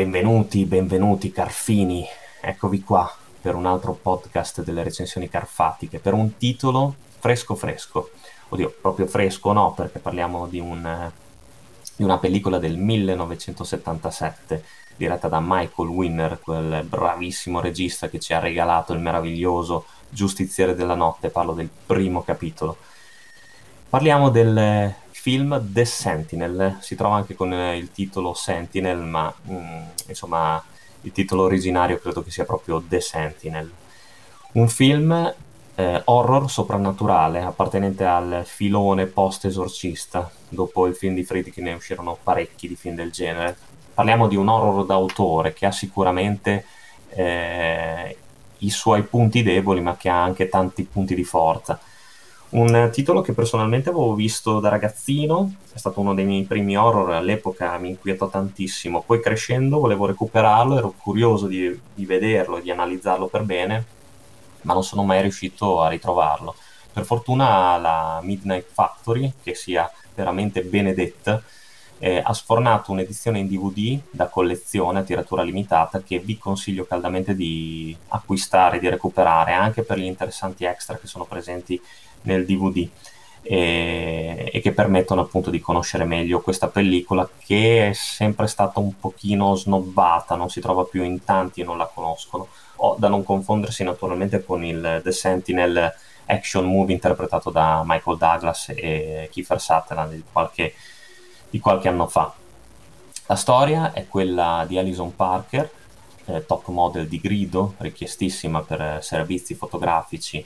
Benvenuti, benvenuti Carfini, eccovi qua per un altro podcast delle recensioni carfatiche, per un titolo fresco fresco. Oddio, proprio fresco no, perché parliamo di, un, di una pellicola del 1977 diretta da Michael Winner, quel bravissimo regista che ci ha regalato il meraviglioso Giustiziere della Notte, parlo del primo capitolo. Parliamo del film The Sentinel, si trova anche con eh, il titolo Sentinel, ma mh, mm, insomma il titolo originario credo che sia proprio The Sentinel. Un film eh, horror soprannaturale appartenente al filone post-esorcista. Dopo il film di Friedkin ne uscirono parecchi di film del genere. Parliamo di un horror d'autore che ha sicuramente eh, i suoi punti deboli, ma che ha anche tanti punti di forza un titolo che personalmente avevo visto da ragazzino, è stato uno dei miei primi horror, all'epoca mi inquietò tantissimo, poi crescendo volevo recuperarlo, ero curioso di, di vederlo e di analizzarlo per bene, ma non sono mai riuscito a ritrovarlo. Per fortuna la Midnight Factory, che sia veramente benedetta, eh, ha sfornato un'edizione in DVD da collezione a tiratura limitata che vi consiglio caldamente di acquistare, di recuperare, anche per gli interessanti extra che sono presenti nel DVD e, e, che permettono appunto di conoscere meglio questa pellicola che è sempre stata un pochino snobbata, non si trova più in tanti e non la conoscono, o da non confondersi naturalmente con il The Sentinel action movie interpretato da Michael Douglas e Kiefer Sutherland di qualche, di qualche anno fa. La storia è quella di Alison Parker, eh, top model di grido, richiestissima per eh, servizi fotografici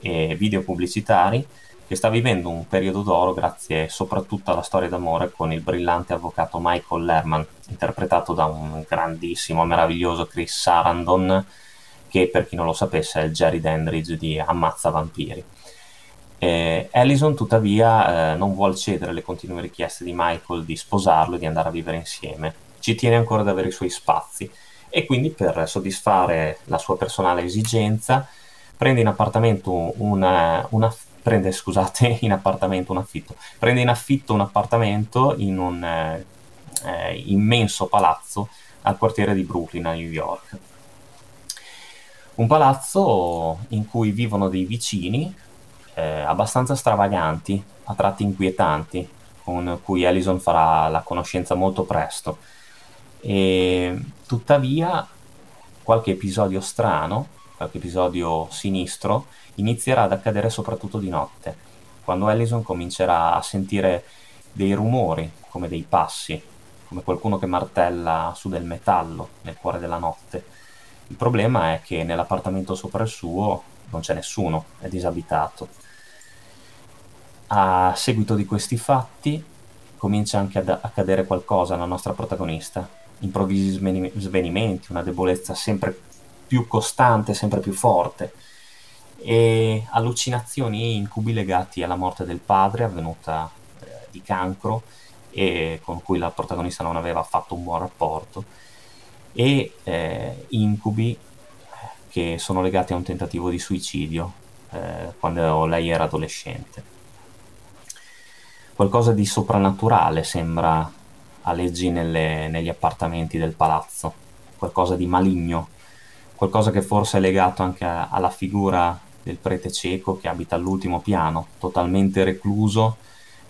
e video pubblicitari, che sta vivendo un periodo d'oro grazie soprattutto alla storia d'amore con il brillante avvocato Michael Lerman, interpretato da un grandissimo, meraviglioso Chris Sarandon, che per chi non lo sapesse è il Jerry Dandridge di Ammazza Vampiri. Eh, Allison tuttavia eh, non vuole cedere alle continue richieste di Michael di sposarlo e di andare a vivere insieme, ci tiene ancora ad avere i suoi spazi e quindi per soddisfare la sua personale esigenza prende in appartamento una, una prende, scusate, in appartamento un affitto, prende in affitto un appartamento in un eh, eh, immenso palazzo al quartiere di Brooklyn a New York. Un palazzo in cui vivono dei vicini eh, abbastanza stravaganti, a tratti inquietanti, con cui Allison farà la conoscenza molto presto. E, tuttavia, qualche episodio strano episodio sinistro, inizierà ad accadere soprattutto di notte, quando Allison comincerà a sentire dei rumori, come dei passi, come qualcuno che martella su del metallo nel cuore della notte. Il problema è che nell'appartamento sopra il suo non c'è nessuno, è disabitato. A seguito di questi fatti comincia anche ad accadere qualcosa alla nostra protagonista, improvvisi svenimenti, una debolezza sempre più costante, sempre più forte, e allucinazioni e incubi legati alla morte del padre avvenuta eh, di cancro e con cui la protagonista non aveva affatto un buon rapporto, e eh, incubi che sono legati a un tentativo di suicidio eh, quando lei era adolescente. Qualcosa di soprannaturale sembra aleggi nelle, negli appartamenti del palazzo, qualcosa di maligno qualcosa che forse è legato anche a, alla figura del prete cieco che abita all'ultimo piano, totalmente recluso,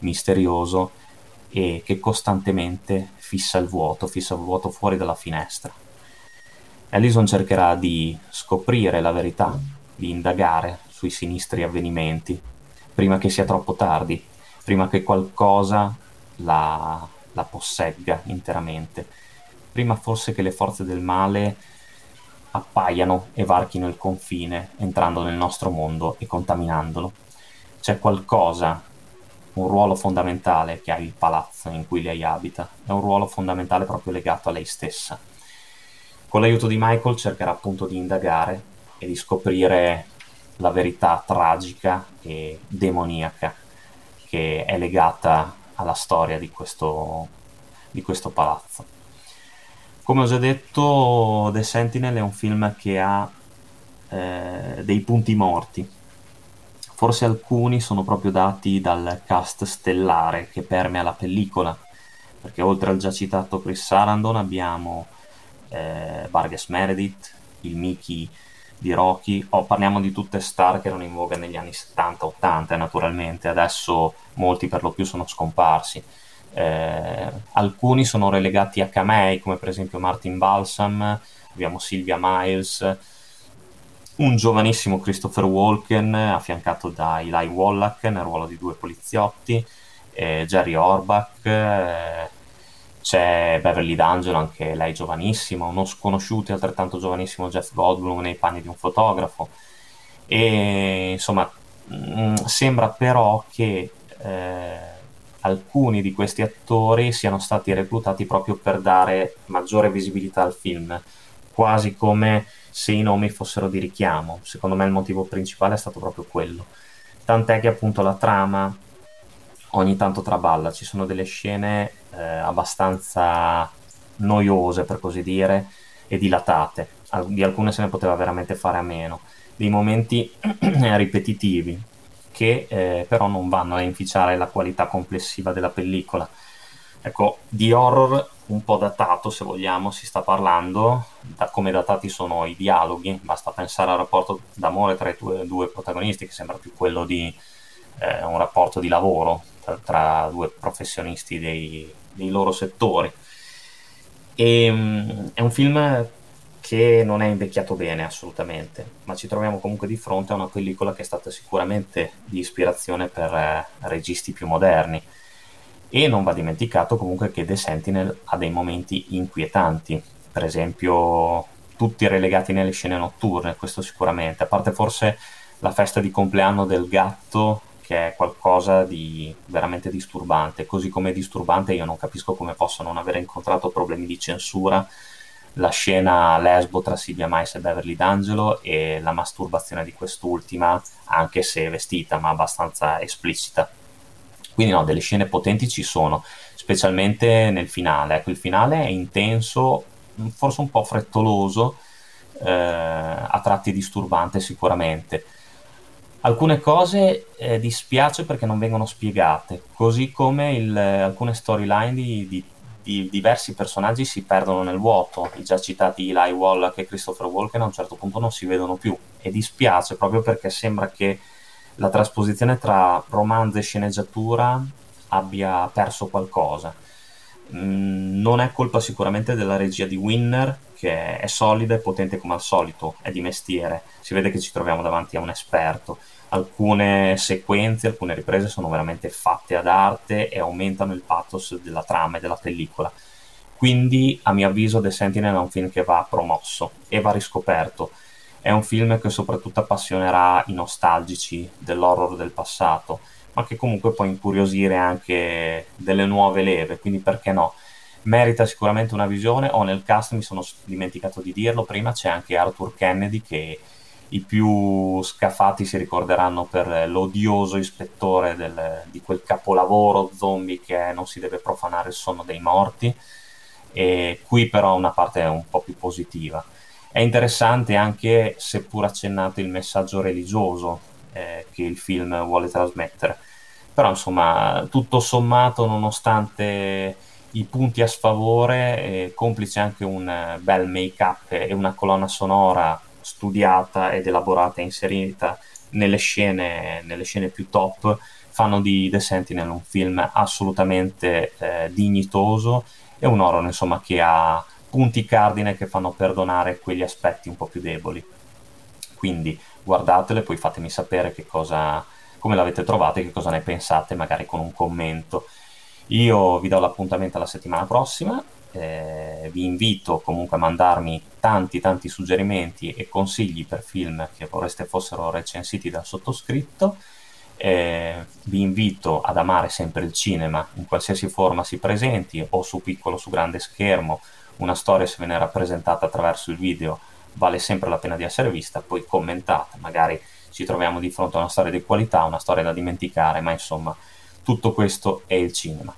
misterioso e che costantemente fissa il vuoto, fissa il vuoto fuori dalla finestra. Allison cercherà di scoprire la verità, di indagare sui sinistri avvenimenti, prima che sia troppo tardi, prima che qualcosa la, la possegga interamente, prima forse che le forze del male appaiano e varchino il confine, entrando nel nostro mondo e contaminandolo. C'è qualcosa, un ruolo fondamentale che ha il palazzo in cui lei abita, è un ruolo fondamentale proprio legato a lei stessa. Con l'aiuto di Michael cercherà appunto di indagare e di scoprire la verità tragica e demoniaca che è legata alla storia di questo, di questo palazzo. Come ho già detto, The Sentinel è un film che ha eh, dei punti morti. Forse alcuni sono proprio dati dal cast stellare che permea la pellicola, perché oltre al già citato Chris Sarandon abbiamo eh, Vargas Meredith, il Mickey di Rocky, oh, parliamo di tutte star che erano in voga negli anni 70-80 naturalmente, adesso molti per lo più sono scomparsi. Eh, alcuni sono relegati a camei, come per esempio Martin Balsam, abbiamo Sylvia Miles, un giovanissimo Christopher Walken affiancato da Eli Wallach nel ruolo di due poliziotti, eh, Jerry Orbach, eh, c'è Beverly D'Angelo, anche lei giovanissima, uno sconosciuto e altrettanto giovanissimo Jeff Goldblum nei panni di un fotografo. E insomma, mh, mm, sembra però che eh, alcuni di questi attori siano stati reclutati proprio per dare maggiore visibilità al film, quasi come se i nomi fossero di richiamo. Secondo me il motivo principale è stato proprio quello. Tant'è che appunto la trama ogni tanto traballa, ci sono delle scene eh, abbastanza noiose per così dire e dilatate, di alcune se ne poteva veramente fare a meno, dei momenti ripetitivi che eh, però non vanno a inficiare la qualità complessiva della pellicola. Ecco, di horror un po' datato, se vogliamo, si sta parlando, da come datati sono i dialoghi, basta pensare al rapporto d'amore tra i due, due protagonisti, che sembra più quello di eh, un rapporto di lavoro tra, tra due professionisti dei, dei loro settori. E, um, è un film che non è invecchiato bene assolutamente, ma ci troviamo comunque di fronte a una pellicola che è stata sicuramente di ispirazione per eh, registi più moderni. E non va dimenticato comunque che The Sentinel ha dei momenti inquietanti, per esempio tutti relegati nelle scene notturne, questo sicuramente, a parte forse la festa di compleanno del gatto che è qualcosa di veramente disturbante, così come disturbante io non capisco come possa non aver incontrato problemi di censura la scena lesbo tra Silvia Mais e Beverly D'Angelo e la masturbazione di quest'ultima, anche se vestita, ma abbastanza esplicita. Quindi no, delle scene potenti ci sono, specialmente nel finale. Ecco, il finale è intenso, forse un po' frettoloso, eh, a tratti disturbante sicuramente Alcune cose eh, dispiace perché non vengono spiegate, così come il, alcune storyline di, di, di, diversi personaggi si perdono nel vuoto. I già citati Eli Wallach e Christopher Walken a un certo punto non si vedono più e dispiace proprio perché sembra che la trasposizione tra romanzo e sceneggiatura abbia perso qualcosa. Mm, non è colpa sicuramente della regia di Winner, che è solida e potente come al solito, è di mestiere. Si vede che ci troviamo davanti a un esperto. Alcune sequenze, alcune riprese sono veramente fatte ad arte e aumentano il pathos della trama e della pellicola. Quindi, a mio avviso, The Sentinel è un film che va promosso e va riscoperto. È un film che soprattutto appassionerà i nostalgici dell'horror del passato ma che comunque può incuriosire anche delle nuove leve, quindi perché no? Merita sicuramente una visione, o nel cast mi sono dimenticato di dirlo prima, c'è anche Arthur Kennedy che i più scafati si ricorderanno per l'odioso ispettore del, di quel capolavoro zombie che è Non si deve profanare il sonno dei morti, e qui però una parte un po' più positiva. È interessante anche, seppur accennato, il messaggio religioso eh, che il film vuole trasmettere. Però insomma, tutto sommato, nonostante i punti a sfavore, eh, complice anche un eh, bel make-up e una colonna sonora studiata ed elaborata e inserita nelle scene, nelle scene più top, fanno di The Sentinel un film assolutamente eh, dignitoso e un horror insomma, che ha punti cardine che fanno perdonare quegli aspetti un po' più deboli. Quindi guardatelo e poi fatemi sapere cosa, come l'avete trovato e che cosa ne pensate, magari con un commento. Io vi do l'appuntamento alla settimana prossima, eh, vi invito comunque a mandarmi tanti tanti suggerimenti e consigli per film che vorreste fossero recensiti dal sottoscritto. Eh, vi invito ad amare sempre il cinema in qualsiasi forma si presenti o su piccolo o su grande schermo una storia se viene rappresentata attraverso il video vale sempre la pena di essere vista, poi commentata, magari ci troviamo di fronte a una storia di qualità, una storia da dimenticare, ma insomma tutto questo è il cinema.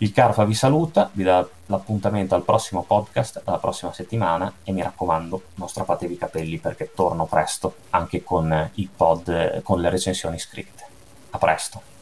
Il Carfa vi saluta, vi dà l'appuntamento al prossimo podcast, alla prossima settimana e mi raccomando, non strappatevi i capelli perché torno presto anche con i pod, con le recensioni scritte. A presto!